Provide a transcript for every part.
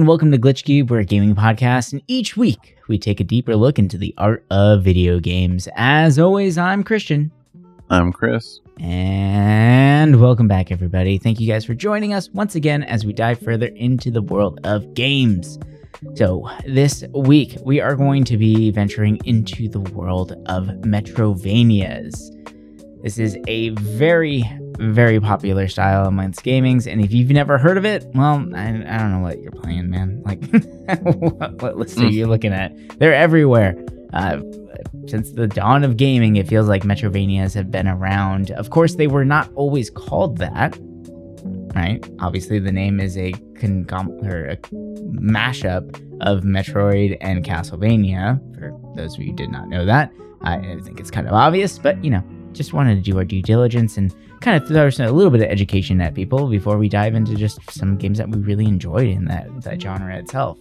And welcome to Glitch Cube, we're a gaming podcast, and each week we take a deeper look into the art of video games. As always, I'm Christian. I'm Chris. And welcome back, everybody. Thank you guys for joining us once again as we dive further into the world of games. So, this week we are going to be venturing into the world of Metrovanias. This is a very, very popular style amongst gamings, and if you've never heard of it, well, I, I don't know what you're playing, man. Like, what, what list are you looking at? They're everywhere. Uh, since the dawn of gaming, it feels like Metrovanias have been around. Of course, they were not always called that, right? Obviously, the name is a, concom- or a mashup of Metroid and Castlevania. For those of you who did not know that, I think it's kind of obvious, but you know, just wanted to do our due diligence and kind of throw a little bit of education at people before we dive into just some games that we really enjoyed in that, that genre itself.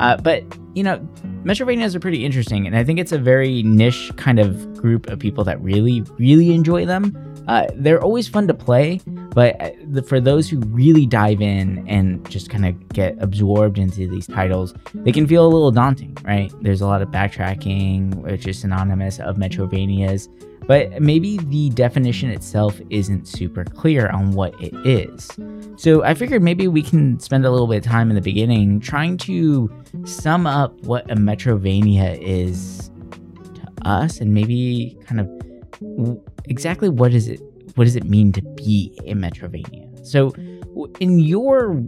Uh, but, you know, Metrovanias are pretty interesting, and I think it's a very niche kind of group of people that really, really enjoy them. Uh, they're always fun to play, but uh, for those who really dive in and just kind of get absorbed into these titles, they can feel a little daunting, right? There's a lot of backtracking, which is synonymous of Metrovanias but maybe the definition itself isn't super clear on what it is. So I figured maybe we can spend a little bit of time in the beginning trying to sum up what a Metrovania is to us and maybe kind of exactly what is it what does it mean to be a Metrovania? So in your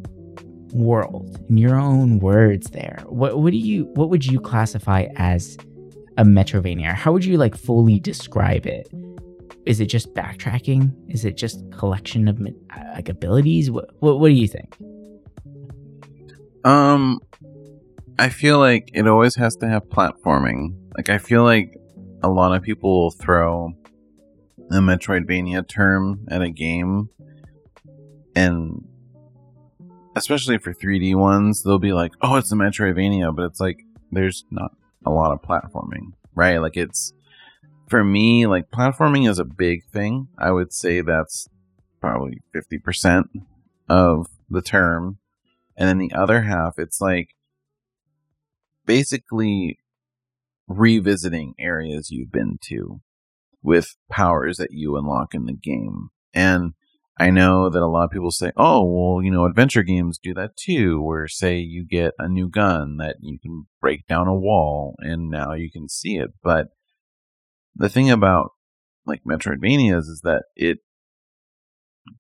world, in your own words there, what what do you what would you classify as a Metrovania? How would you like fully describe it? Is it just backtracking? Is it just collection of like abilities? What what, what do you think? Um, I feel like it always has to have platforming. Like I feel like a lot of people will throw the Metroidvania term at a game, and especially for 3D ones, they'll be like, "Oh, it's a Metroidvania," but it's like there's not a lot of platforming, right? Like it's for me, like platforming is a big thing. I would say that's probably 50% of the term. And then the other half, it's like basically revisiting areas you've been to with powers that you unlock in the game. And I know that a lot of people say, oh, well, you know, adventure games do that too, where say you get a new gun that you can break down a wall and now you can see it. But the thing about like Metroidvanias is that it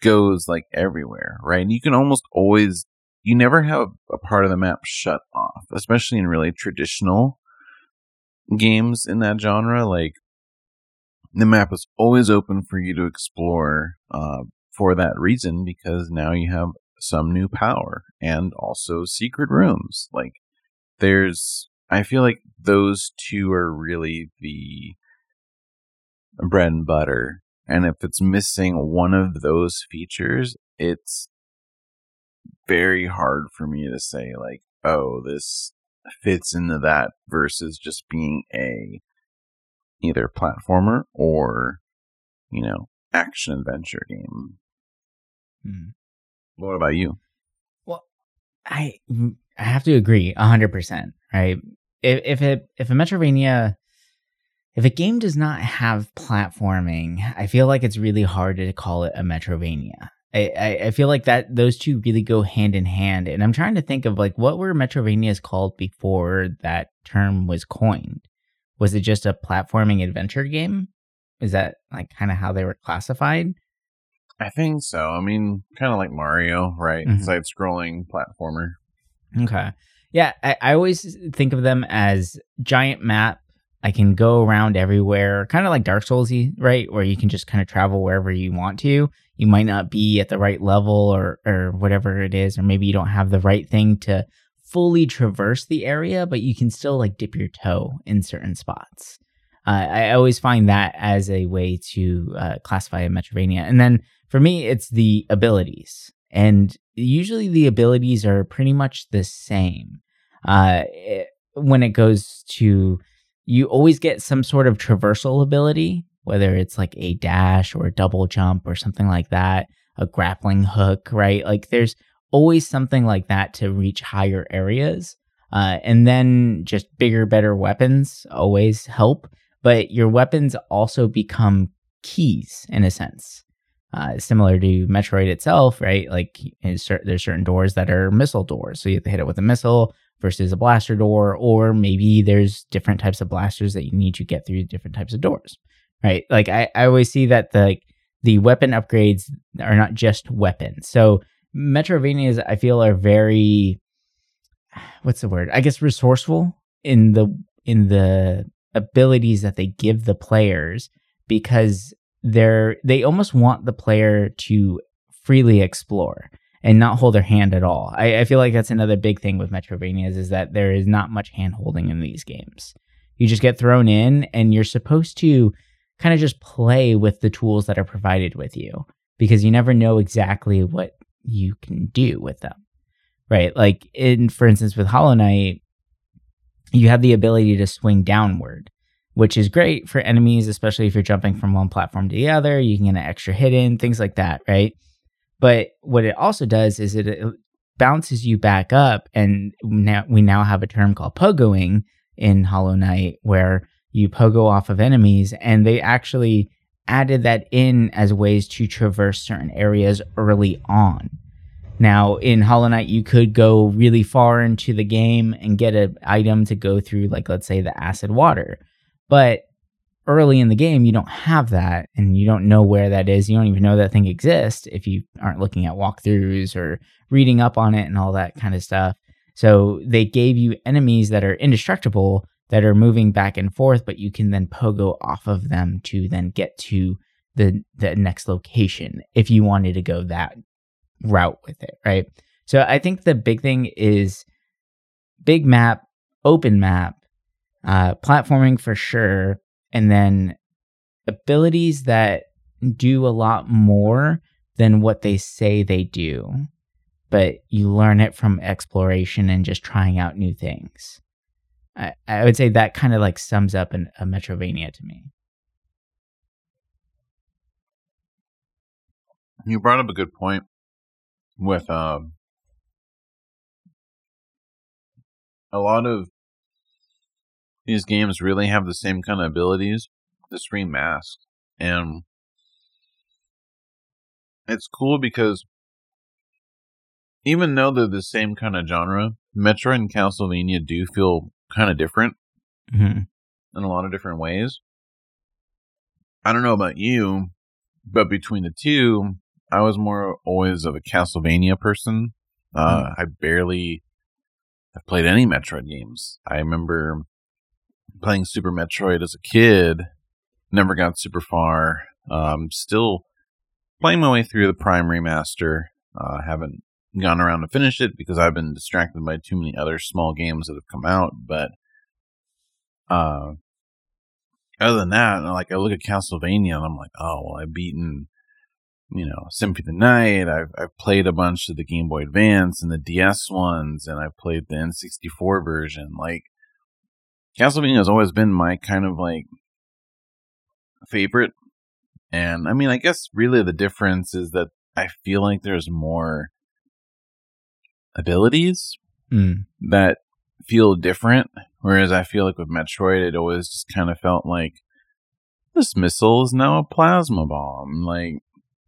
goes like everywhere, right? And you can almost always, you never have a part of the map shut off, especially in really traditional games in that genre. Like the map is always open for you to explore uh, for that reason because now you have some new power and also secret rooms. Like there's I feel like those two are really the bread and butter. And if it's missing one of those features, it's very hard for me to say like, oh, this fits into that versus just being a either platformer or, you know, action adventure game. Mm. What about you? Well, I I have to agree hundred percent. Right? If if it if a Metrovania if a game does not have platforming, I feel like it's really hard to call it a Metrovania. I, I, I feel like that those two really go hand in hand. And I'm trying to think of like what were Metrovanias called before that term was coined? Was it just a platforming adventure game? Is that like kind of how they were classified? I think so. I mean, kind of like Mario, right? Mm-hmm. Side scrolling platformer. Okay. Yeah, I, I always think of them as giant map. I can go around everywhere, kind of like Dark Soulsy, right? Where you can just kind of travel wherever you want to. You might not be at the right level or or whatever it is, or maybe you don't have the right thing to fully traverse the area, but you can still like dip your toe in certain spots. Uh, I always find that as a way to uh, classify a Metrovania. And then for me, it's the abilities. And usually the abilities are pretty much the same. Uh, it, when it goes to, you always get some sort of traversal ability, whether it's like a dash or a double jump or something like that, a grappling hook, right? Like there's always something like that to reach higher areas. Uh, and then just bigger, better weapons always help. But your weapons also become keys in a sense. Uh, similar to Metroid itself, right? Like there's certain doors that are missile doors, so you have to hit it with a missile versus a blaster door, or maybe there's different types of blasters that you need to get through different types of doors, right? Like I, I always see that the the weapon upgrades are not just weapons. So Metroidvanias, I feel, are very what's the word? I guess resourceful in the in the abilities that they give the players because they're they almost want the player to freely explore and not hold their hand at all. I, I feel like that's another big thing with Metroidvanias is that there is not much hand holding in these games. You just get thrown in and you're supposed to kind of just play with the tools that are provided with you because you never know exactly what you can do with them. Right? Like in for instance with Hollow Knight, you have the ability to swing downward which is great for enemies, especially if you're jumping from one platform to the other. You can get an extra hit in, things like that, right? But what it also does is it, bounces you back up, and now we now have a term called pogoing in Hollow Knight, where you pogo off of enemies, and they actually added that in as ways to traverse certain areas early on. Now, in Hollow Knight, you could go really far into the game and get an item to go through, like let's say the acid water but early in the game, you don't have that and you don't know where that is. You don't even know that thing exists if you aren't looking at walkthroughs or reading up on it and all that kind of stuff. So they gave you enemies that are indestructible that are moving back and forth, but you can then pogo off of them to then get to the the next location if you wanted to go that route with it, right? So I think the big thing is big map, open map, uh, platforming for sure, and then abilities that do a lot more than what they say they do, but you learn it from exploration and just trying out new things. I, I would say that kind of like sums up an, a Metrovania to me. You brought up a good point with um, a lot of these games really have the same kind of abilities to screen mask. And it's cool because even though they're the same kind of genre, Metro and Castlevania do feel kind of different mm-hmm. in a lot of different ways. I don't know about you, but between the two, I was more always of a Castlevania person. Uh, mm. I barely have played any Metroid games. I remember playing Super Metroid as a kid. Never got super far. Um, still playing my way through the Prime remaster. Uh, haven't gone around to finish it because I've been distracted by too many other small games that have come out. But uh, other than that, like I look at Castlevania and I'm like, oh well, I've beaten you know Symphony of the Night. I've I've played a bunch of the Game Boy Advance and the DS ones, and I've played the N64 version. Like Castlevania has always been my kind of like favorite. And I mean, I guess really the difference is that I feel like there's more abilities mm. that feel different. Whereas I feel like with Metroid, it always just kind of felt like this missile is now a plasma bomb. Like,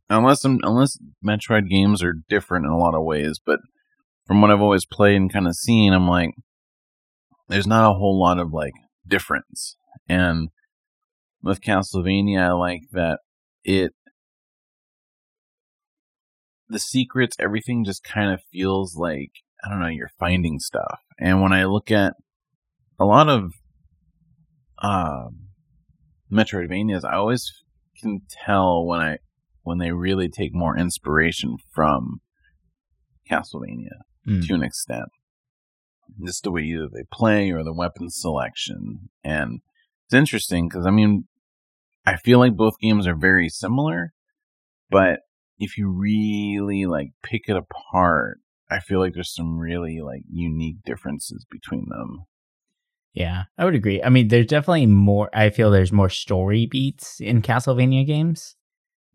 unless I'm, unless Metroid games are different in a lot of ways, but from what I've always played and kind of seen, I'm like, there's not a whole lot of like difference. And with Castlevania, I like that it the secrets, everything just kind of feels like I don't know, you're finding stuff. And when I look at a lot of um, Metroidvanias, I always can tell when I when they really take more inspiration from Castlevania mm. to an extent just the way either they play or the weapon selection. And it's interesting because I mean, I feel like both games are very similar, but if you really like pick it apart, I feel like there's some really like unique differences between them. Yeah, I would agree. I mean, there's definitely more. I feel there's more story beats in Castlevania games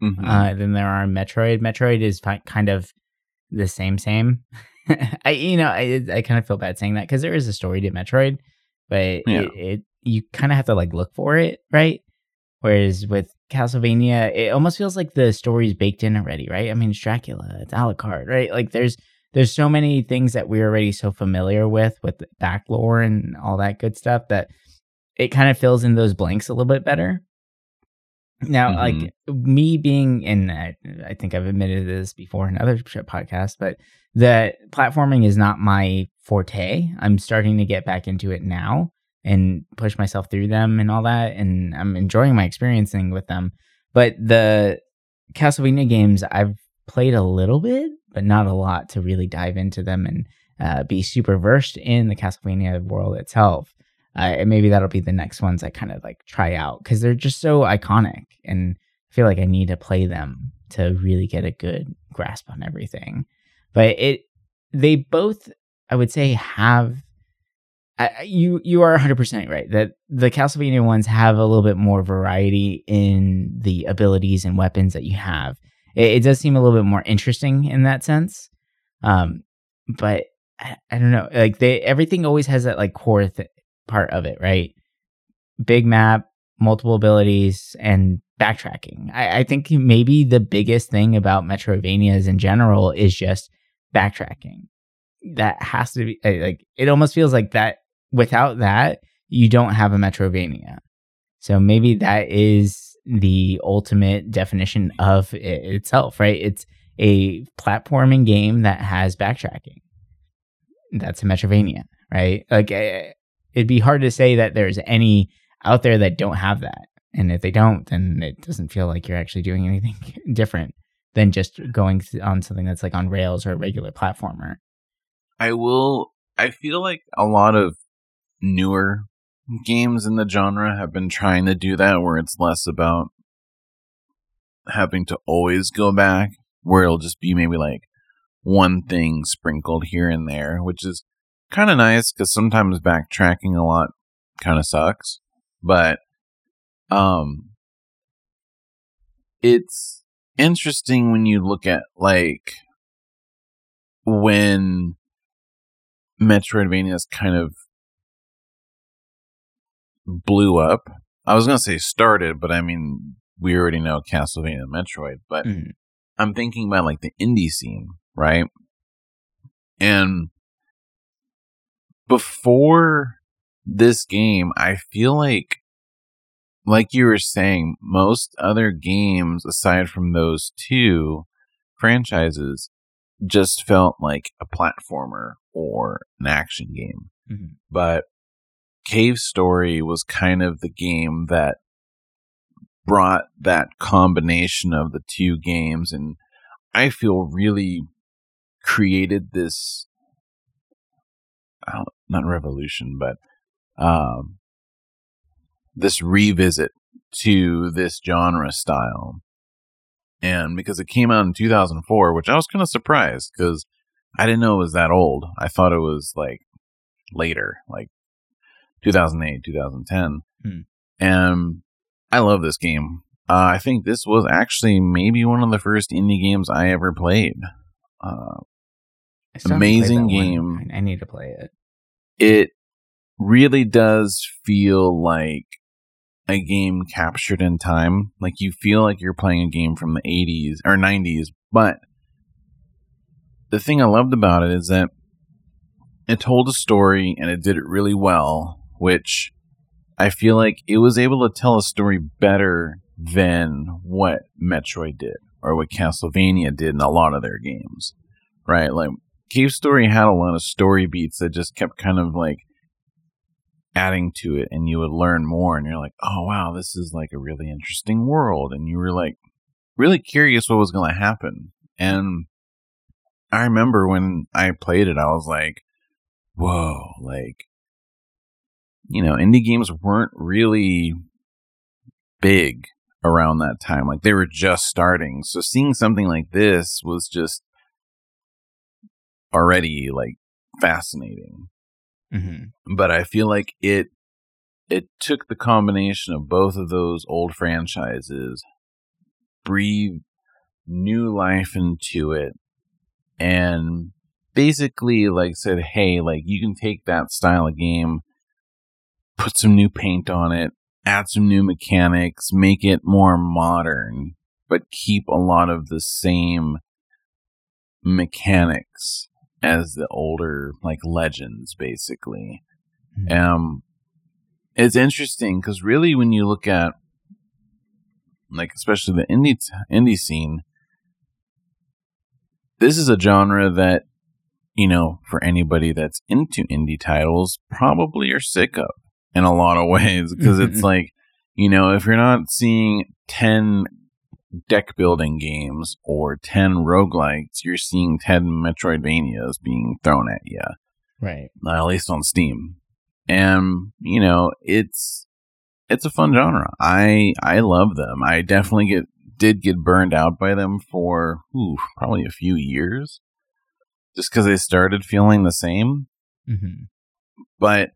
mm-hmm. uh, than there are in Metroid. Metroid is fi- kind of the same same. I you know I I kind of feel bad saying that because there is a story to Metroid, but Yeah. it, it you kind of have to like look for it, right? Whereas with Castlevania, it almost feels like the story's baked in already, right? I mean, it's Dracula, it's Alucard, right? Like there's there's so many things that we're already so familiar with with back lore and all that good stuff that it kind of fills in those blanks a little bit better. Now, Mhm. like me being in, I, I think I've admitted this before in other podcasts, but the platforming is not my forte. I'm starting to get back into it now and push myself through them and all that, and I'm enjoying my experiencing with them. But the Castlevania games, I've played a little bit, but not a lot to really dive into them and uh, be super versed in the Castlevania world itself. Uh, and maybe that'll be the next ones I kind of like try out because they're just so iconic, and I feel like I need to play them to really get a good grasp on everything. But it, they both, I would say, have. You you are 100% right that the Castlevania ones have a little bit more variety in the abilities and weapons that you have. It, it does seem a little bit more interesting in that sense. Um, but I, I don't know, like they everything always has that like core th- part of it, right? Big map, multiple abilities, and backtracking. I, I think maybe the biggest thing about Metroidvanias in general is just backtracking. That has to be like it almost feels like that without that you don't have a Metrovania. So maybe that is the ultimate definition of it itself, right? It's a platforming game that has backtracking. That's a Metrovania, right? Like eh, it'd be hard to say that there's any out there that don't have that. And if they don't, then it doesn't feel like you're actually doing anything different than just going on something that's like on rails or a regular platformer. I will. I feel like a lot of newer games in the genre have been trying to do that, where it's less about having to always go back, where it'll just be maybe like one thing sprinkled here and there, which is kind of nice because sometimes backtracking a lot kind of sucks. But um, it's interesting when you look at like when Metroidvanias kind of blew up. I was gonna say started, but I mean we already know Castlevania and Metroid, but Mhm. I'm thinking about like the indie scene, right? And before this game, I feel like like you were saying, most other games aside from those two franchises just felt like a platformer or an action game. Mhm. But Cave Story was kind of the game that brought that combination of the two games and I feel really created this not revolution but um this revisit to this genre style and because it came out in 2004 which I was kind of surprised cuz I didn't know it was that old I thought it was like later like 2008 2010 Hmm. and I love this game uh, I think this was actually maybe one of the first indie games I ever played. Uh, I still haven't played Amazing one. game. I I need to play it. it really does feel like a game captured in time. Like you feel like you're playing a game from the 80s or 90s, but the thing I loved about it is that it told a story and it did it really well, which I feel like it was able to tell a story better than what Metroid did or what Castlevania did in a lot of their games. Right? Like Cave Story had a lot of story beats that just kept kind of like adding to it and you would learn more and you're like, "Oh wow, this is like a really interesting world." And you were like really curious what was going to happen. And I remember when I played it, I was like, "Whoa, like you know, indie games weren't really big around that time. Like they were just starting. So seeing something like this was just already like fascinating. hmm But I feel like it it took the combination of both of those old franchises, breathe new life into it, and basically like said, hey, like you can take that style of game, put some new paint on it, add some new mechanics, make it more modern, but keep a lot of the same mechanics as the older like legends basically. Mm-hmm. Um it's interesting because really when you look at like especially the indie indie scene this is a genre that you know for anybody that's into indie titles probably are sick of in a lot of ways because it's like you know if you're not seeing 10 deck building games or 10 roguelikes you're seeing 10 metroidvanias being thrown at you right. Uh, at least on steam. And you know it's it's a fun genre. I i love them. I definitely get did get burned out by them for ooh, probably a few years. Just because they started feeling the same. Mm-hmm. but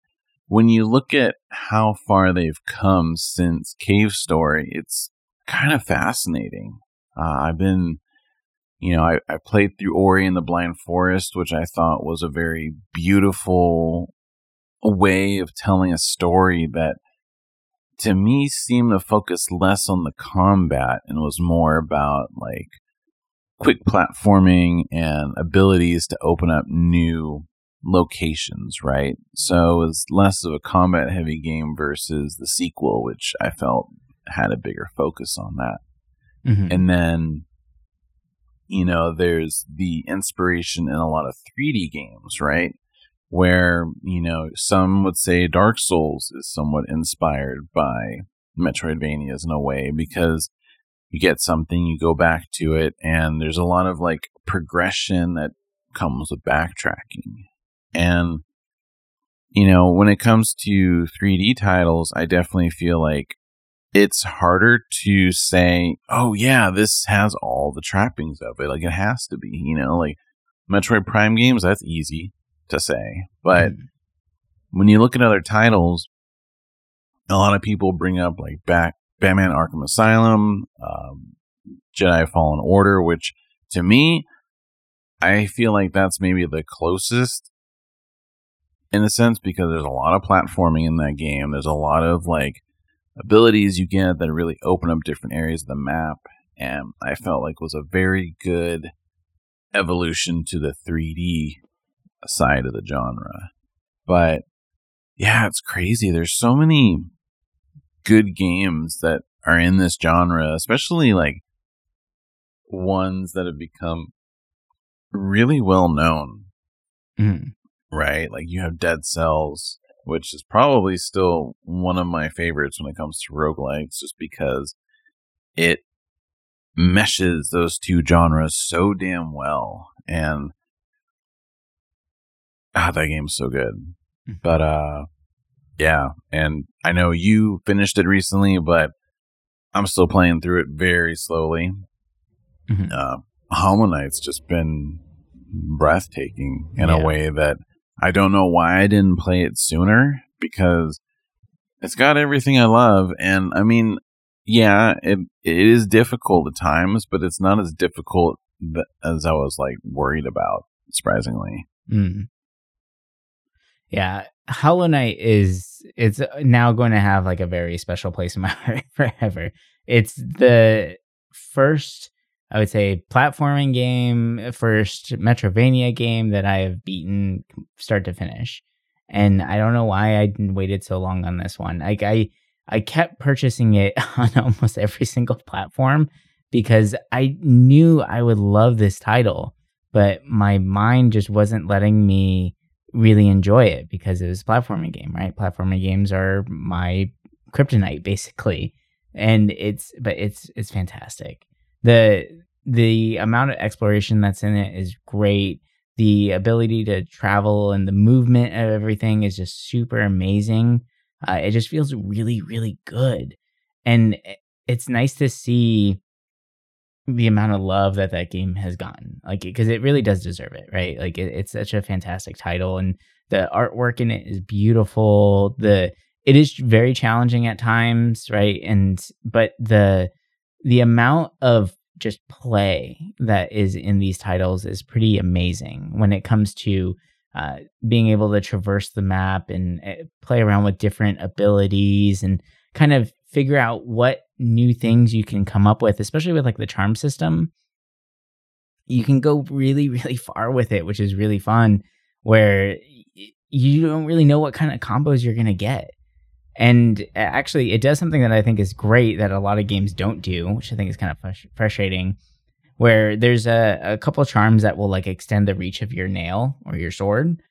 when you look at how far they've come since cave story it's kind of fascinating uh, i've been you know I, I played through ori and the blind forest which i thought was a very beautiful way of telling a story that to me seemed to focus less on the combat and was more about like quick platforming and abilities to open up new locations, right? So it was less of a combat heavy game versus the sequel, which I felt had a bigger focus on that. Mm-hmm. And then, you know, there's the inspiration in a lot of 3D games, right? where, you know, some would say Dark Souls is somewhat inspired by Metroidvanias in a way because you get something, you go back to it, and there's a lot of like progression that comes with backtracking. And, you know, when it comes to 3D titles, I definitely feel like it's harder to say, oh, yeah, this has all the trappings of it. Like it has to be, you know, like Metroid Prime games, that's easy to say. But mm. when you look at other titles, a lot of people bring up like back Batman Arkham Asylum, um, Jedi Fallen Order, which to me, I feel like that's maybe the closest in a sense because there's a lot of platforming in that game. There's a lot of like abilities you get that really open up different areas of the map. And I felt like was a very good evolution to the 3D side of the genre. But yeah, it's crazy. There's so many good games that are in this genre, especially like ones that have become really well known. Mm. Right? Like you have Dead Cells, which is probably still one of my favorites when it comes to roguelikes, just because it meshes those two genres so damn well. And Ah, that game's so good. Mm-hmm. But uh yeah, and I know you finished it recently, but I'm still playing through it very slowly. Mm-hmm. Uh, Hollow Knight's just been breathtaking in yeah. a way that I don't know why I didn't play it sooner because it's got everything I love, and I mean, yeah, it it is difficult at times, but it's not as difficult as I was like worried about. Surprisingly, mm. Yeah, Hollow Knight is it's now going to have like a very special place in my heart forever. It's the first, I would say, platforming game, uh, first Metrovania game that I have beaten start to finish, and I don't know why I waited so long on this one. Like I, I kept purchasing it on almost every single platform because I knew I would love this title, but my mind just wasn't letting me really enjoy it because it was a platforming game, right? Platforming games are my kryptonite basically. And it's but it's it's fantastic. The the amount of exploration that's in it is great. The ability to travel and the movement of everything is just super amazing. Uh, it just feels really, really good. And it's nice to see the amount of love that that game has gotten like because it really does deserve it right like it, it's such a fantastic title and the artwork in it is beautiful the it is very challenging at times right and but the the amount of just play that is in these titles is pretty amazing when it comes to uh, being able to traverse the map and uh, play around with different abilities and kind of figure out what new things you can come up with, especially with like the charm system. You can go really, really far with it, which is really fun, where you don't really know what kind of combos you're going to get. And actually, it does something that I think is great that a lot of games don't do, which I think is kind of frus- frustrating. Where there's a, a couple charms that will like extend the reach of your nail or your sword.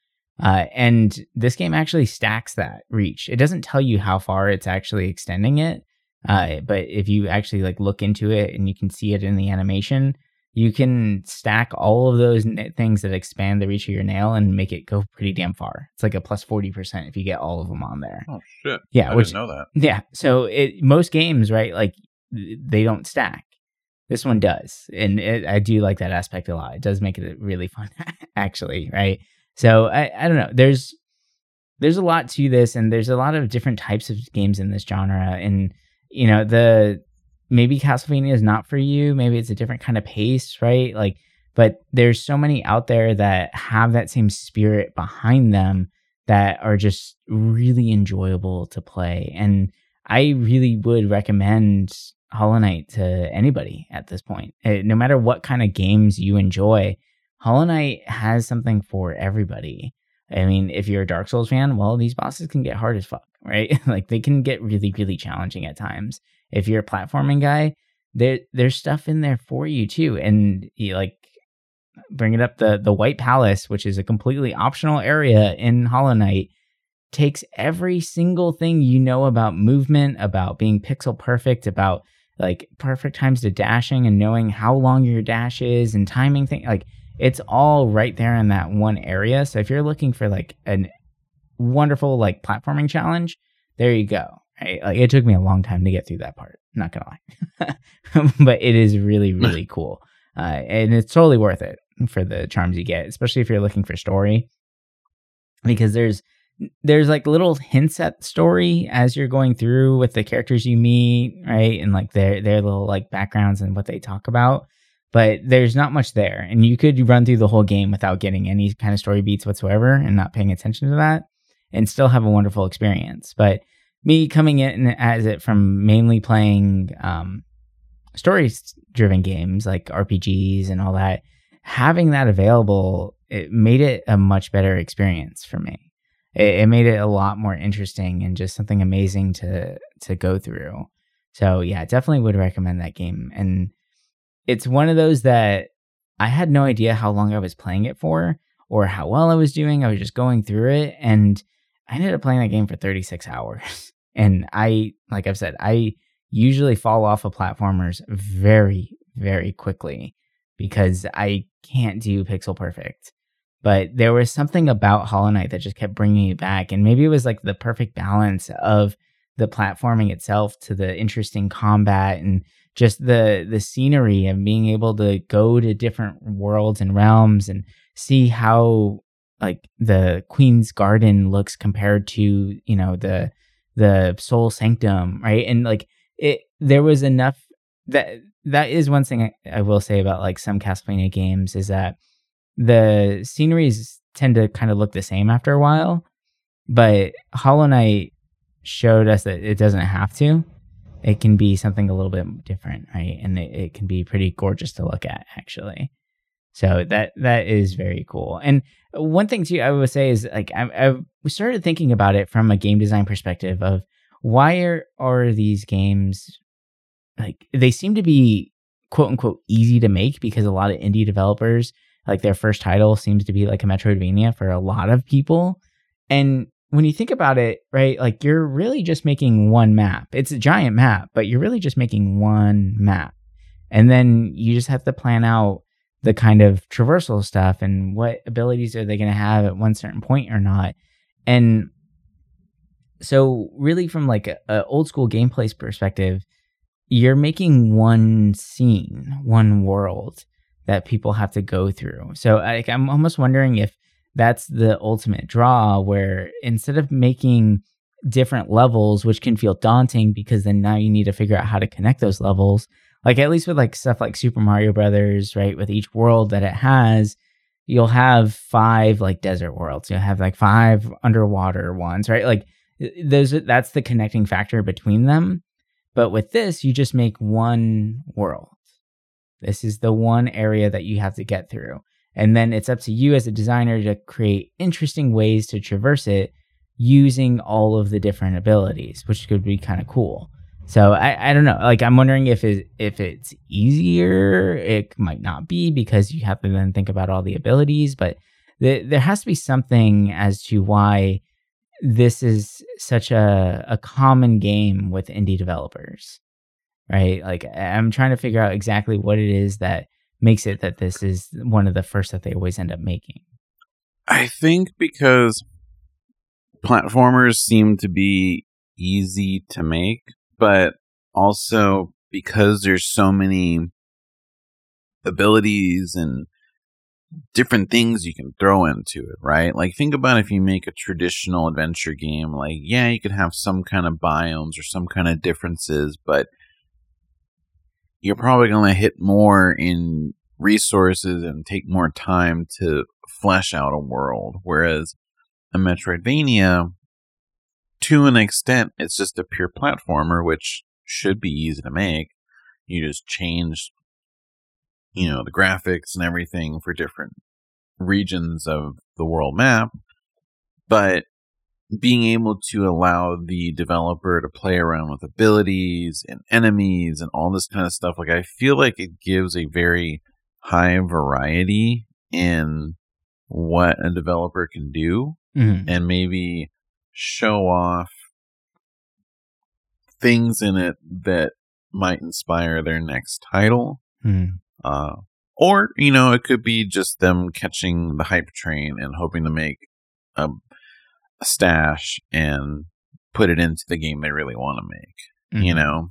Uh, and this game actually stacks that reach. It doesn't tell you how far it's actually extending it. Uh, but if you actually like look into it and you can see it in the animation, you can stack all of those things that expand the reach of your nail and make it go pretty damn far. It's like a plus 40% if you get all of them on there. Oh shit. Yeah, I which didn't know that. yeah, so it most games, right, like they don't stack. This one does. And it, I do like that aspect a lot. It does make it really fun actually, right? So I I don't know. There's there's a lot to this and there's a lot of different types of games in this genre and you know, the maybe Castlevania is not for you. Maybe it's a different kind of pace, right? Like, but there's so many out there that have that same spirit behind them that are just really enjoyable to play. And I really would recommend Hollow Knight to anybody at this point. Eh, No matter what kind of games you enjoy, Hollow Knight has something for everybody. I mean, if you're a Dark Souls fan, well, these bosses can get hard as fuck, right? like they can get really, really challenging at times. If you're a platforming guy, there there's stuff in there for you too. And you like bringing up the the White Palace, which is a completely optional area in Hollow Knight, takes every single thing you know about movement, about being pixel perfect, about like perfect times to dashing and knowing how long your dash is and timing thing like it's all right there in that one area. So if you're looking for like an wonderful like platforming challenge, there you go. Right? Like it took me a long time to get through that part. Not gonna lie, but it is really really cool, uh, and it's totally worth it for the charms you get, especially if you're looking for story, because there's there's like little hints at story as you're going through with the characters you meet, right, and like their their little like backgrounds and what they talk about. But there's not much there, and you could run through the whole game without getting any kind of story beats whatsoever and not paying attention to that, and still have a wonderful experience. But me coming in as it from mainly playing um, story driven games like RPGs and all that, having that available, it made it a much better experience for me. It, it made it a lot more interesting and just something amazing to to go through. So yeah, definitely would recommend that game. And it's one of those that I had no idea how long I was playing it for or how well I was doing. I was just going through it and I ended up playing that game for 36 hours. And I, like I've said, I usually fall off of platformers very, very quickly because I can't do pixel perfect. But there was something about Hollow Knight that just kept bringing me back. And maybe it was like the perfect balance of the platforming itself to the interesting combat and just the the scenery and being able to go to different worlds and realms and see how like the queen's garden looks compared to you know the the soul sanctum right? And like it there was enough that that is one thing I, I will say about like some castlevania games is that the sceneries tend to kind of look the same after a while but hollow knight showed us that it doesn't have to. It can be something a little bit different right? And it, it can be pretty gorgeous to look at actually so that that is very cool. And one thing too, I would say is like I, I started thinking about it from a game design perspective of why are are these games like they seem to be quote unquote easy to make because a lot of indie developers like their first title seems to be like a Metroidvania for a lot of people. And when you think about it, right, like you're really just making one map. It's a giant map, but you're really just making one map. And then you just have to plan out the kind of traversal stuff and what abilities are they going to have at one certain point or not. And so really from like a, a old school gameplay perspective, you're making one scene, one world that people have to go through. So like I'm almost wondering if that's the ultimate draw where instead of making different levels which can feel daunting because then now you need to figure out how to connect those levels Like at least with like stuff like Super Mario Brothers, right? With each world that it has, you'll have five like desert worlds. You'll have like five underwater ones, right? Like those that's the connecting factor between them. But with this, you just make one world. This is the one area that you have to get through. And then it's up to you as a designer to create interesting ways to traverse it using all of the different abilities, which could be kind of cool. So I, I don't know. Like I'm wondering if it if it's easier. It might not be because you have to then think about all the abilities. But th- there has to be something as to why this is such a a common game with indie developers, right? Like I'm trying to figure out exactly what it is that makes it that this is one of the first that they always end up making. I think because platformers seem to be easy to make, but also because there's so many abilities and different things you can throw into it, right? Like think about if you make a traditional adventure game, like yeah, you could have some kind of biomes or some kind of differences, but you're probably going to hit more in resources and take more time to flesh out a world whereas a Metroidvania to an extent it's just a pure platformer which should be easy to make. You just change you know, the graphics and everything for different regions of the world map, but being able to allow the developer to play around with abilities and enemies and all this kind of stuff, like I feel like it gives a very high variety in what a developer can do mm-hmm. and maybe show off things in it that might inspire their next title. Mm. Uh, or, you know, it could be just them catching the hype train and hoping to make a, a stash and put it into the game they really want to make. Mm-hmm. You know,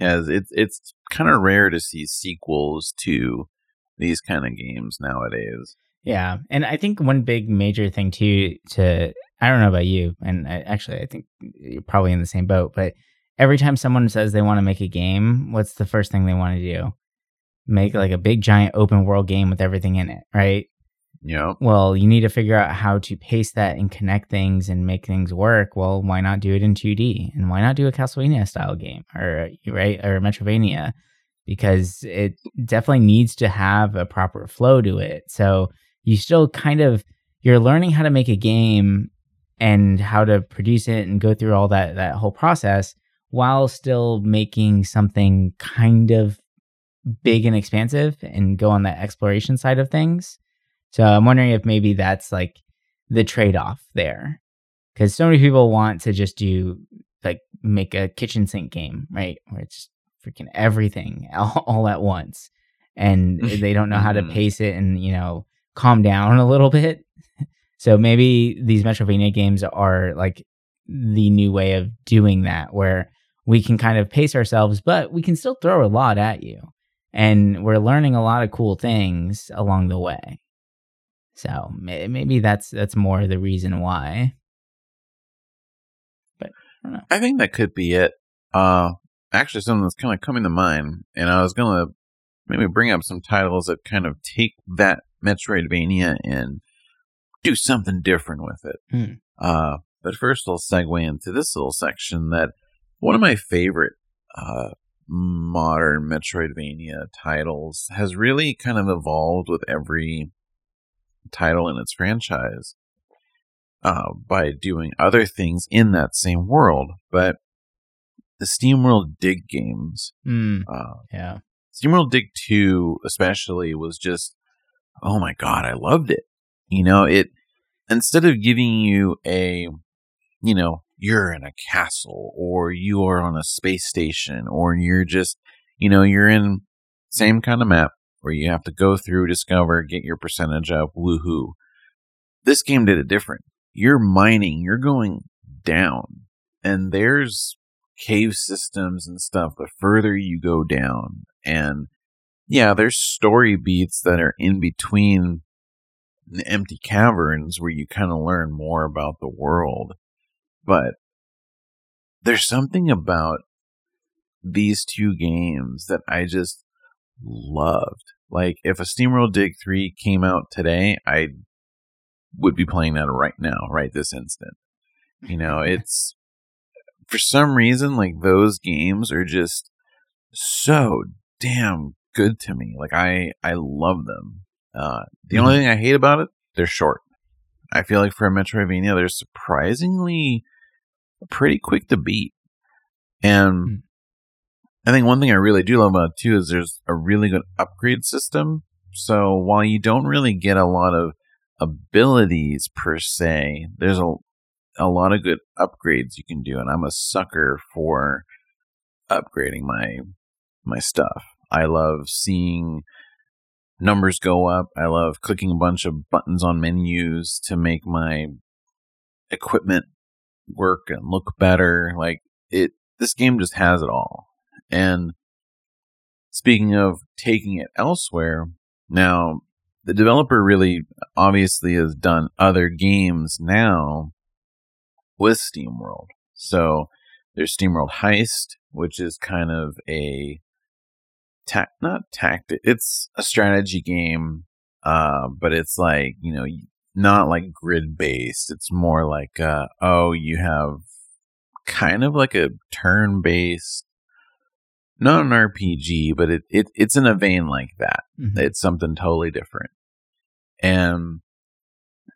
as it's it's kind of rare to see sequels to these kind of games nowadays. Yeah, and I think one big major thing too to I don't know about you, and I, actually I think you're probably in the same boat, but every time someone says they want to make a game, what's the first thing they want to do? make like a big giant open world game with everything in it, right? Yeah. Well, you need to figure out how to pace that and connect things and make things work. Well, why not do it in 2D? And why not do a Castlevania style game or right or a Metrovania? Because it definitely needs to have a proper flow to it. So you still kind of you're learning how to make a game and how to produce it and go through all that that whole process while still making something kind of big and expansive and go on that exploration side of things. So I'm wondering if maybe that's like the trade off there. Because so many people want to just do like make a kitchen sink game, right? Where it's freaking everything all, all at once. And they don't know how to mm-hmm. pace it and, you know, calm down a little bit. So maybe these Metrovania games are like the new way of doing that, where we can kind of pace ourselves, but we can still throw a lot at you and we're learning a lot of cool things along the way. So maybe that's that's more the reason why. But I, I think that could be it. Uh, actually, something that's kind of coming to mind, and I was gonna maybe bring up some titles that kind of take that Metroidvania and do something different with it. Hmm. Uh, but first, I'll segue into this little section that one of my favorite uh, modern Metroidvania titles has really kind of evolved with every title in its franchise uh, by doing other things in that same world. But the SteamWorld Dig games, mm, uh, yeah, SteamWorld Dig 2 especially was just, oh my god, I loved it. You know, it instead of giving you a, you know, you're in a castle or you are on a space station or you're just, you know, you're in same kind of map where you have to go through, discover, get your percentage up, woohoo. This game did it different. You're mining, you're going down, and there's cave systems and stuff the further you go down. And yeah, there's story beats that are in between the empty caverns where you kind of learn more about the world. But there's something about these two games that I just loved. Like if a SteamWorld Dig 3 came out today, I would be playing that right now, right this instant. You know, it's for some reason like those games are just so damn good to me. Like I I love them. Uh, the mm-hmm. only thing I hate about it, they're short. I feel like for a Metroidvania, they're surprisingly pretty quick to beat. And mm-hmm. I think one thing I really do love about it too is there's a really good upgrade system. So while you don't really get a lot of abilities per se, there's a a lot of good upgrades you can do, and I'm a sucker for upgrading my my stuff. I love seeing numbers go up. I love clicking a bunch of buttons on menus to make my equipment work and look better. Like it this game just has it all. And speaking of taking it elsewhere, now the developer really obviously has done other games now with SteamWorld. So there's SteamWorld Heist, which is kind of a ta- not tactic. It's a strategy game, uh, but it's like you know not like grid based. It's more like uh, oh, you have kind of like a turn based, not an RPG, but it, it it's in a vein like that. Mm-hmm. It's something totally different, and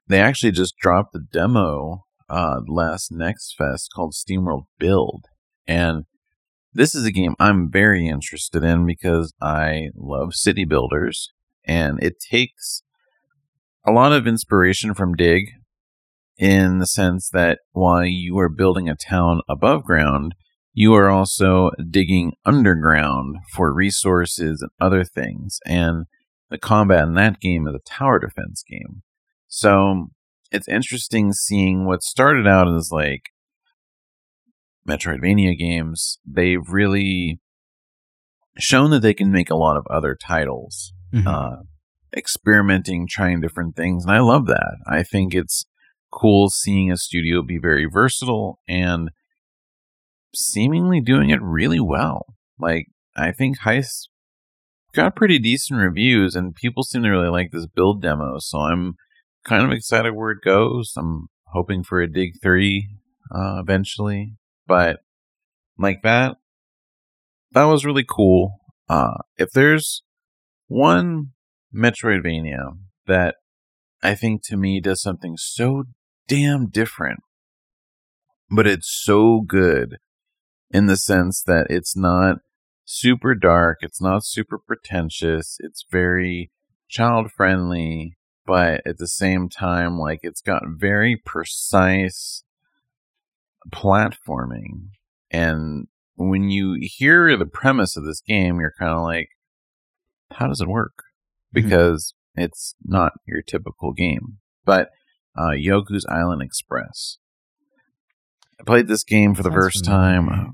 they actually just dropped a demo uh, last Next Fest called SteamWorld Build, and this is a game I'm very interested in because I love city builders and it takes a lot of inspiration from Dig in the sense that while you are building a town above ground, you are also digging underground for resources and other things. And the combat in that game is a tower defense game. So it's interesting seeing what started out as like Metroidvania games, they've really shown that they can make a lot of other titles, mm-hmm. uh, experimenting, trying different things. And I love that. I think it's cool seeing a studio be very versatile and seemingly doing it really well. Like, I think Heist got pretty decent reviews, and people seem to really like this build demo. So I'm kind of excited where it goes. I'm hoping for a Dig 3 uh, eventually. But like that, that was really cool. Uh, if there's one Metroidvania that I think to me does something so damn different, but it's so good in the sense that it's not super dark, it's not super pretentious, it's very child friendly, but at the same time, like it's got very precise platforming. And when you hear the premise of this game, you're kind of like, how does it work? Mm-hmm. Because mm-hmm. it's not your typical game. But uh, Yoku's Island Express. I played this game for the Sounds first familiar. time. Oh,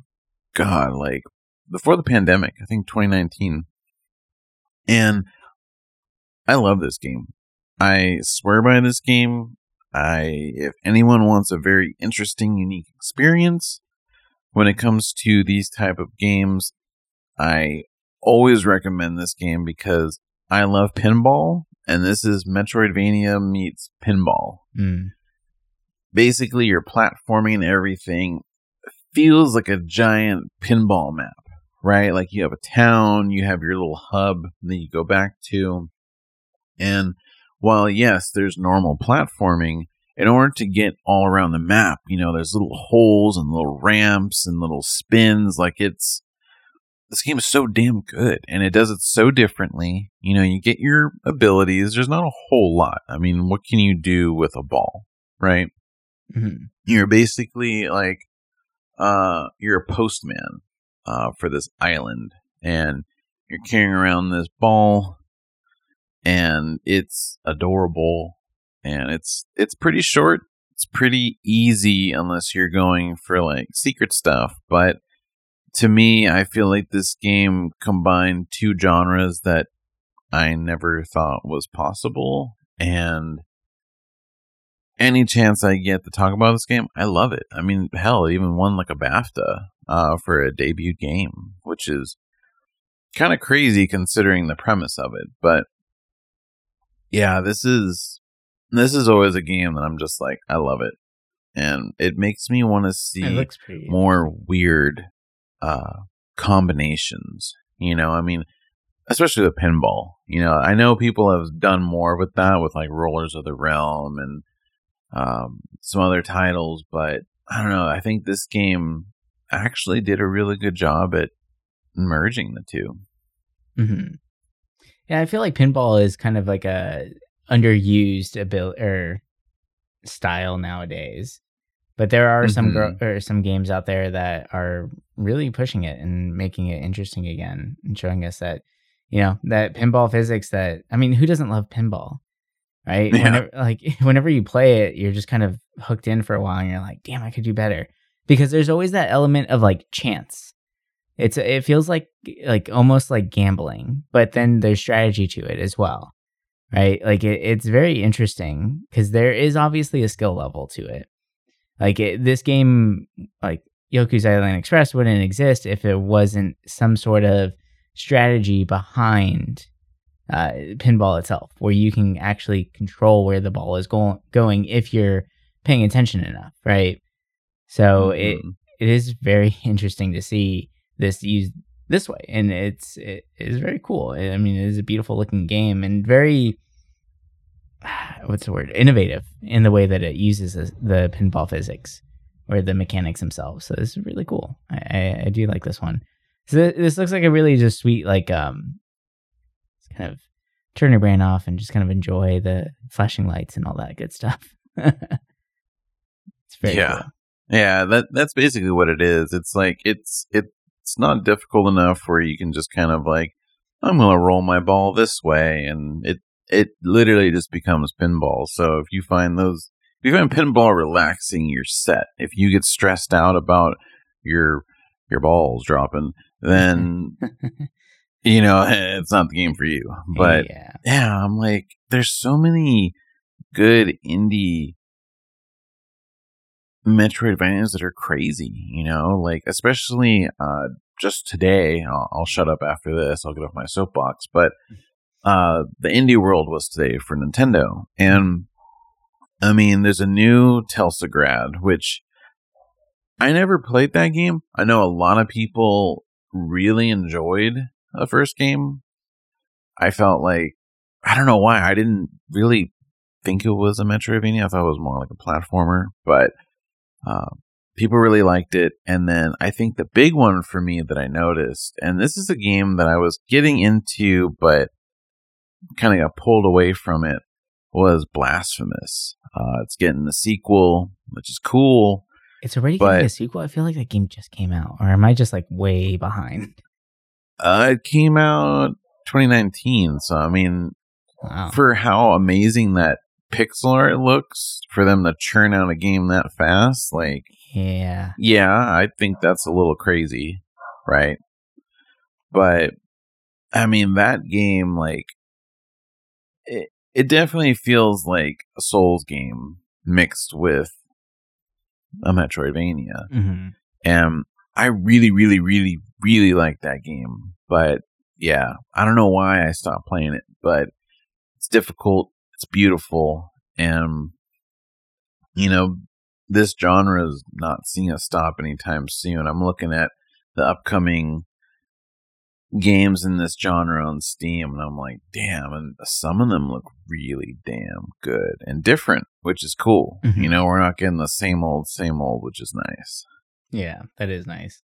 God, like before the pandemic, I think 2019. And I love this game. I swear by this game. I, if anyone wants a very interesting, unique experience when it comes to these type of games, I always recommend this game because I love pinball, and this is Metroidvania meets pinball. Mm. Basically, your platforming everything feels like a giant pinball map, right? Like you have a town, you have your little hub that you go back to, and while yes, there's normal platforming, in order to get all around the map, you know, there's little holes and little ramps and little spins. Like it's this game is so damn good and it does it so differently. You know, you get your abilities. There's not a whole lot. I mean, what can you do with a ball, right? Mm-hmm. You're basically like uh you're a postman uh for this island and you're carrying around this ball and it's adorable and it's it's pretty short. It's pretty easy unless you're going for like secret stuff, but to me, I feel like this game combined two genres that I never thought was possible and any chance I get to talk about this game, I love it. I mean, hell, even won like a BAFTA uh, for a debut game, which is kind of crazy considering the premise of it. But yeah, this is this is always a game that I'm just like, I love it, and it makes me want to see more weird uh, combinations. You know, I mean, especially the pinball. You know, I know people have done more with that with like Rollers of the Realm and um, some other titles, but I don't know. I think this game actually did a really good job at merging the 2 mm-hmm. Yeah, I feel like pinball is kind of like a underused ability or style nowadays. But there are mm-hmm. some gro- or some games out there that are really pushing it and making it interesting again and showing us that you know that pinball physics that I mean, who doesn't love pinball? Right? Yeah. Whenever, like whenever you play it, you're just kind of hooked in for a while and you're like, "Damn, I could do better." Because there's always that element of like chance. It's it feels like like almost like gambling, but then there's strategy to it as well. Right? Like it, it's very interesting because there is obviously a skill level to it. Like it, this game like Yoku's Island Express wouldn't exist if it wasn't some sort of strategy behind uh, pinball itself, where you can actually control where the ball is go- going if you're paying attention enough, right? So mm-hmm. it it is very interesting to see this used this way, and it's it is very cool. I mean, it is a beautiful looking game and very what's the word innovative in the way that it uses the pinball physics or the mechanics themselves. So this is really cool. I, I, I do like this one. So this looks like a really just sweet, like um, kind of turn your brain off and just kind of enjoy the flashing lights and all that good stuff. it's very yeah, cool. yeah. That that's basically what it is. It's like it's it's not difficult enough where you can just kind of like I'm gonna roll my ball this way, and it it literally just becomes pinball. So if you find those, if you find pinball relaxing, you're set. If you get stressed out about your your balls dropping, then you know it's not the game for you. But yeah. yeah, I'm like, there's so many good indie Metroidvanias that are crazy, you know, like especially uh, just today. I'll, I'll, shut up after this. I'll get off my soapbox. But uh, the indie world was today for Nintendo, and I mean, there's a new Teslagrad, which I never played that game. I know a lot of people really enjoyed the first game. I felt like I don't know why I didn't really think it was a Metroidvania. I thought it was more like a platformer, but uh, people really liked it. And then I think the big one for me that I noticed, and this is a game that I was getting into, but kind of got pulled away from it, was Blasphemous. Uh, it's getting a sequel, which is cool. It's already but, getting a sequel. I feel like that game just came out, or am I just like way behind? Uh, it came out 2019, so I mean, wow. for how amazing that pixel art looks, for them to churn out a game that fast, like, yeah, yeah, I think that's a little crazy, right? But I mean, that game, like, it, it definitely feels like a Souls game mixed with a Metroidvania. Mm-hmm. And I really, really, really, really like that game. But yeah, I don't know why I stopped playing it, but it's difficult. It's beautiful. And, you know, this genre is not seeing a stop anytime soon. I'm looking at the upcoming games in this genre on Steam, and I'm like, damn, and some of them look really damn good and different, which is cool. Mm-hmm. You know, we're not getting the same old, same old, which is nice. Yeah, that is nice.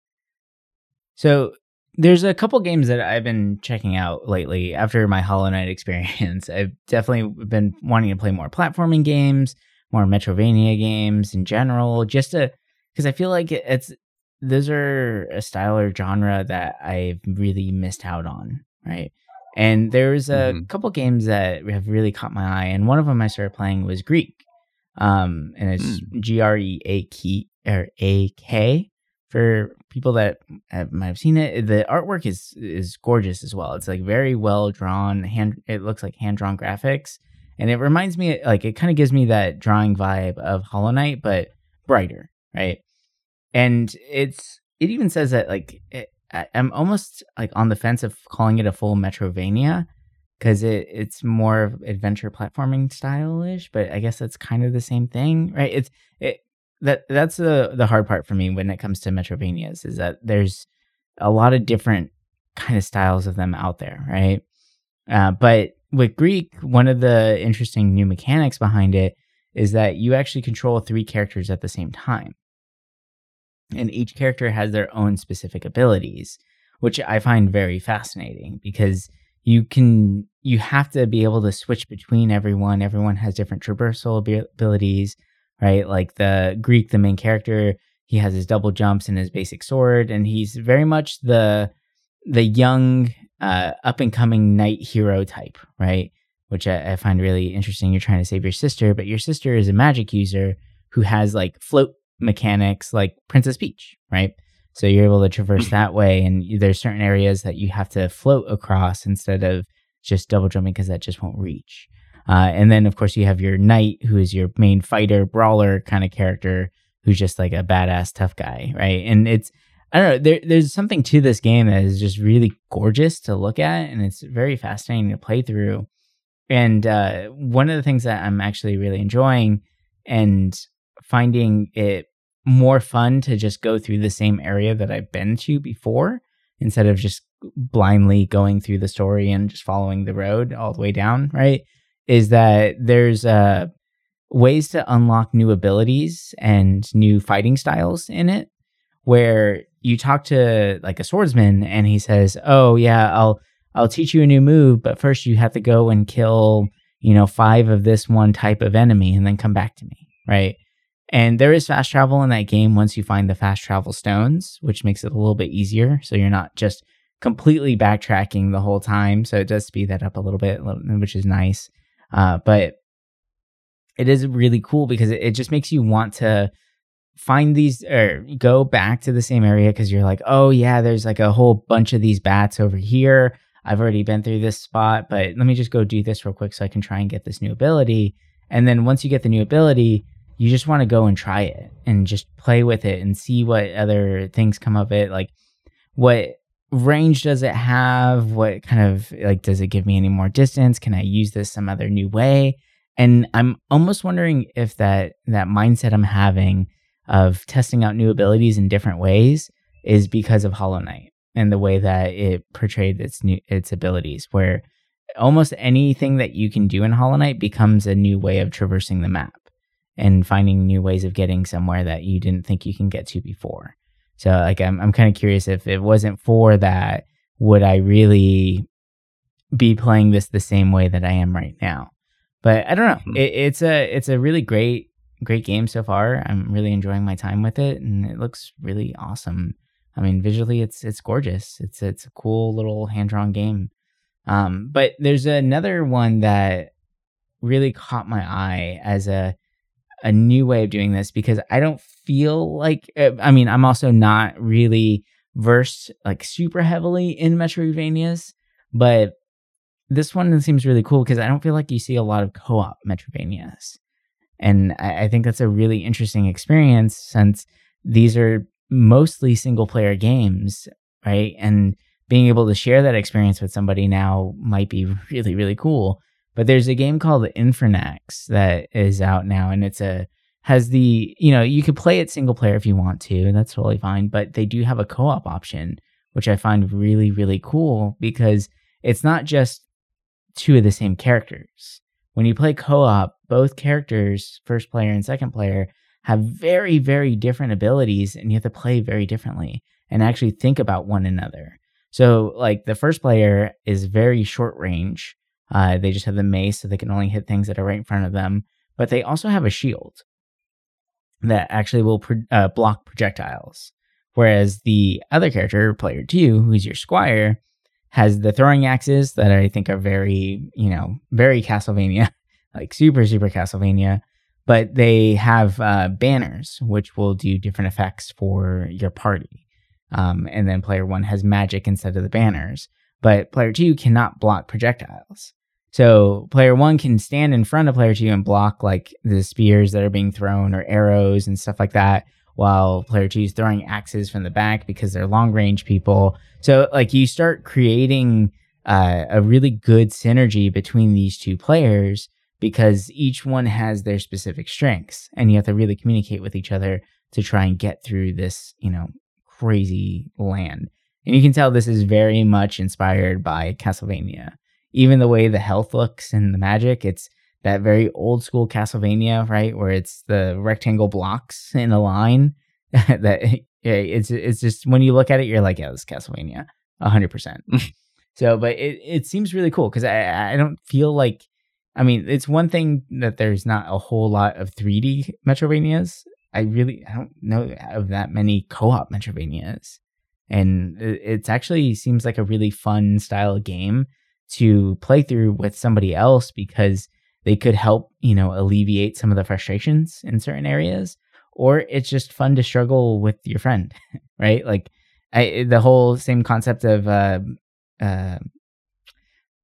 So there's a couple games that I've been checking out lately after my Hollow Knight experience. I've definitely been wanting to play more platforming games, more Metrovania games in general, just to because I feel like it's those are a style or genre that I've really missed out on, right? And there's a mm-hmm. couple games that have really caught my eye, and one of them I started playing was Greak, um, and it's mm. G R E A K or A K for people that have, might have seen it. The artwork is is gorgeous as well. It's like very well drawn. Hand it looks like hand drawn graphics, and it reminds me like it kind of gives me that drawing vibe of Hollow Knight, but brighter, right? and it's it even says that like it, I'm almost like on the fence of calling it a full Metrovania because it it's more adventure platforming style ish, but I guess that's kind of the same thing, right? It's it that that's the the hard part for me when it comes to Metrovanias is that there's a lot of different kind of styles of them out there, right? Uh, but with Greak, one of the interesting new mechanics behind it is that you actually control three characters at the same time. And each character has their own specific abilities, which I find very fascinating because you can you have to be able to switch between everyone. Everyone has different traversal abilities, right? Like the Greak, the main character, he has his double jumps and his basic sword, and he's very much the the young, uh, up and coming knight hero type, right? Which I, I find really interesting. You're trying to save your sister, but your sister is a magic user who has like float mechanics like Princess Peach, right? So you're able to traverse that way, and there's certain areas that you have to float across instead of just double jumping because that just won't reach. Uh, and then of course you have your knight, who is your main fighter brawler kind of character, who's just like a badass tough guy, right? And it's I don't know, there, there's something to this game that is just really gorgeous to look at, and it's very fascinating to play through. And uh, one of the things that I'm actually really enjoying and finding it more fun to just go through the same area that I've been to before instead of just blindly going through the story and just following the road all the way down, right? Is that there's uh, ways to unlock new abilities and new fighting styles in it where you talk to like a swordsman and he says, "Oh yeah, I'll I'll teach you a new move, but first you have to go and kill, you know, five of this one type of enemy and then come back to me." Right? And there is fast travel in that game once you find the fast travel stones, which makes it a little bit easier. So you're not just completely backtracking the whole time. So it does speed that up a little bit, which is nice. Uh, but it is really cool because it, it just makes you want to find these or go back to the same area because you're like, oh, yeah, there's like a whole bunch of these bats over here. I've already been through this spot, but let me just go do this real quick so I can try and get this new ability. And then once you get the new ability, you just want to go and try it and just play with it and see what other things come of it. Like, what range does it have? What kind of like does it give me any more distance? Can I use this some other new way? And I'm almost wondering if that that mindset I'm having of testing out new abilities in different ways is because of Hollow Knight and the way that it portrayed its new its abilities, where almost anything that you can do in Hollow Knight becomes a new way of traversing the map and finding new ways of getting somewhere that you didn't think you can get to before. So like I'm I'm kind of curious if it wasn't for that, would I really be playing this the same way that I am right now? But I don't know. Mm-hmm. It, it's a it's a really great great game so far. I'm really enjoying my time with it, and it looks really awesome. I mean, visually, it's it's gorgeous. It's it's a cool little hand drawn game. Um, but there's another one that really caught my eye as a a new way of doing this because I don't feel like uh, I mean I'm also not really versed like super heavily in Metroidvanias, but this one seems really cool because I don't feel like you see a lot of co-op Metroidvanias, and I, I think that's a really interesting experience since these are mostly single player games, right? And being able to share that experience with somebody now might be really really cool but there's a game called Infernax that is out now, and it's a has the you know you could play it single player if you want to, and that's totally fine. But they do have a co-op option, which I find really really cool because it's not just two of the same characters. When you play co-op, both characters, first player and second player, have very very different abilities, and you have to play very differently and actually think about one another. So, like the first player is very short range, uh, they just have the mace, so they can only hit things that are right in front of them. But they also have a shield that actually will pro- uh, block projectiles. Whereas the other character, player two, who's your squire, has the throwing axes that I think are very, you know, very Castlevania, like super, super Castlevania. But they have uh, banners, which will do different effects for your party. Um, and then player one has magic instead of the banners. But player two cannot block projectiles. So player one can stand in front of player two and block like the spears that are being thrown or arrows and stuff like that. while player two is throwing axes from the back because they're long range people. So like you start creating uh, a really good synergy between these two players because each one has their specific strengths and you have to really communicate with each other to try and get through this, you know, crazy land. And you can tell this is very much inspired by Castlevania. Even the way the health looks and the magic, it's that very old school Castlevania, right? Where it's the rectangle blocks in a line that it's it's just when you look at it, you're like, yeah, this is Castlevania, hundred percent. So, but it it seems really cool because I I don't feel like, I mean, it's one thing that there's not a whole lot of 3D Metrovanias. I really I don't know of that many co-op Metrovanias, and it it's actually seems like a really fun style of game to play through with somebody else because they could help, you know, alleviate some of the frustrations in certain areas, or it's just fun to struggle with your friend, right? Like I, the whole same concept of, uh, uh,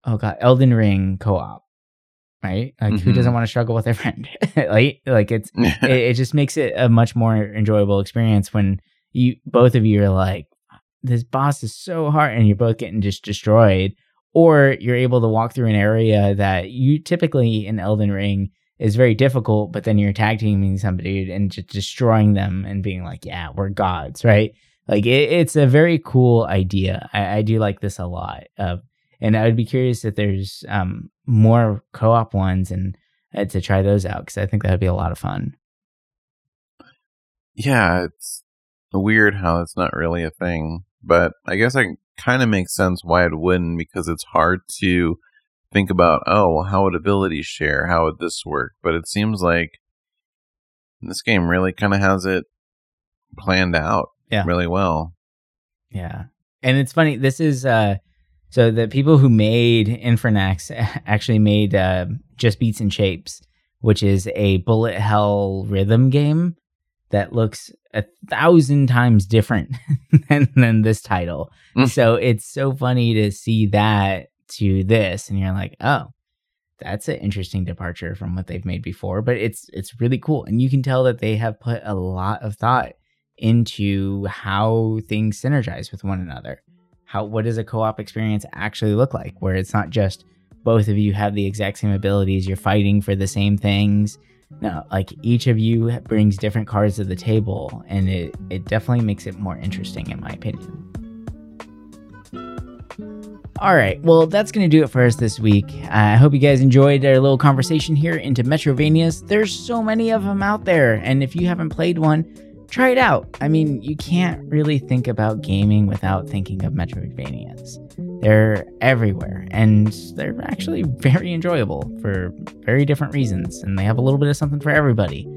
oh god, Elden Ring co-op, right? Like mm-hmm. who doesn't want to struggle with their friend? like, like it's, it, it just makes it a much more enjoyable experience when you both of you are like, this boss is so hard, and you're both getting just destroyed or you're able to walk through an area that you typically in Elden Ring is very difficult, but then you're tag teaming somebody and just destroying them and being like, yeah, we're gods, right? Like it, it's a very cool idea. I, I do like this a lot. Uh, and I would be curious if there's um, more co-op ones and uh, to try those out because I think that would be a lot of fun. Yeah, it's weird how it's not really a thing, but I guess I kind of makes sense why it wouldn't because it's hard to think about, oh, well, how would abilities share? How would this work? But it seems like this game really kind of has it planned out yeah. really well. Yeah. And it's funny, this is uh so the people who made Infernax actually made uh, Just Beats and Shapes, which is a bullet hell rhythm game that looks a thousand times different than, than this title. Mm. So it's so funny to see that to this, and you're like, oh, that's an interesting departure from what they've made before. But it's it's really cool, and you can tell that they have put a lot of thought into how things synergize with one another. How what does a co-op experience actually look like, where it's not just both of you have the exact same abilities, you're fighting for the same things no, like each of you brings different cards to the table, and it, it definitely makes it more interesting, in my opinion. All right, well, that's going to do it for us this week. I hope you guys enjoyed our little conversation here into Metrovanias. There's so many of them out there, and if you haven't played one, try it out. I mean, you can't really think about gaming without thinking of Metroidvanias. They're everywhere, and they're actually very enjoyable for very different reasons, and they have a little bit of something for everybody.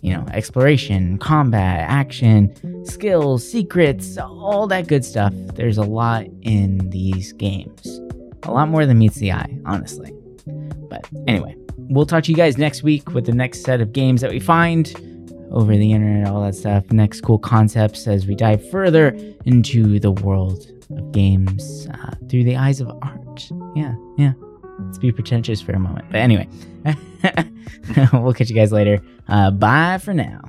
You know, exploration, combat, action, skills, secrets, all that good stuff. There's a lot in these games. A lot more than meets the eye, honestly. But anyway, we'll talk to you guys next week with the next set of games that we find over the internet, all that stuff. Next cool concepts as we dive further into the world of games uh, through the eyes of art. Yeah, yeah. Let's be pretentious for a moment. But anyway, we'll catch you guys later. Uh, bye for now.